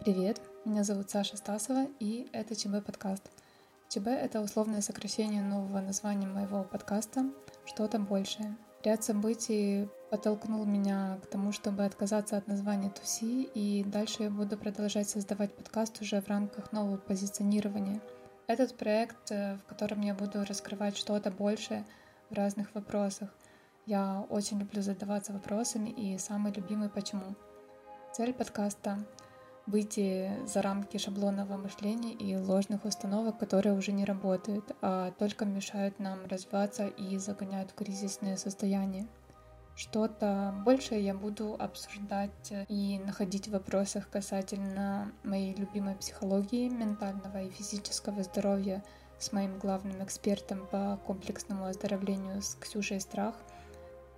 Привет, меня зовут Саша Стасова, и это ЧБ подкаст. ЧБ — это условное сокращение нового названия моего подкаста «Что-то большее». Ряд событий подтолкнул меня к тому, чтобы отказаться от названия Туси, и дальше я буду продолжать создавать подкаст уже в рамках нового позиционирования. Этот проект, э, в котором я буду раскрывать что-то большее в разных вопросах. Я очень люблю задаваться вопросами, и самый любимый почему. Цель подкаста выйти за рамки шаблонного мышления и ложных установок, которые уже не работают, а только мешают нам развиваться и загоняют в кризисное состояние. Что-то большее я буду обсуждать и находить в вопросах касательно моей любимой психологии, ментального и физического здоровья с моим главным экспертом по комплексному оздоровлению с Ксюшей Страх –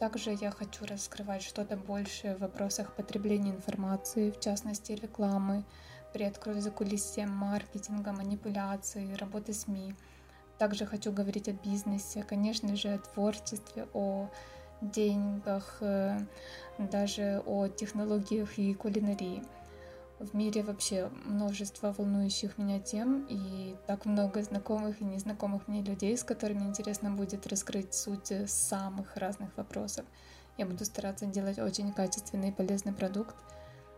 также я хочу раскрывать что-то больше в вопросах потребления информации, в частности рекламы, приоткрою за кулисье маркетинга, манипуляции, работы СМИ. Также хочу говорить о бизнесе, конечно же, о творчестве, о деньгах, э, даже о технологиях и кулинарии. В мире вообще множество волнующих меня тем и так много знакомых и незнакомых мне людей, с которыми интересно будет раскрыть суть самых разных вопросов. Я буду стараться делать очень качественный и полезный продукт.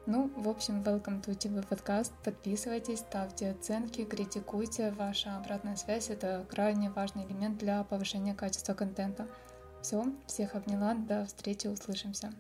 Ну, в общем, welcome to TV подкаст. Подписывайтесь, ставьте оценки, критикуйте. Ваша обратная связь — это крайне важный элемент для повышения качества контента. Все, всех обняла, до встречи, услышимся.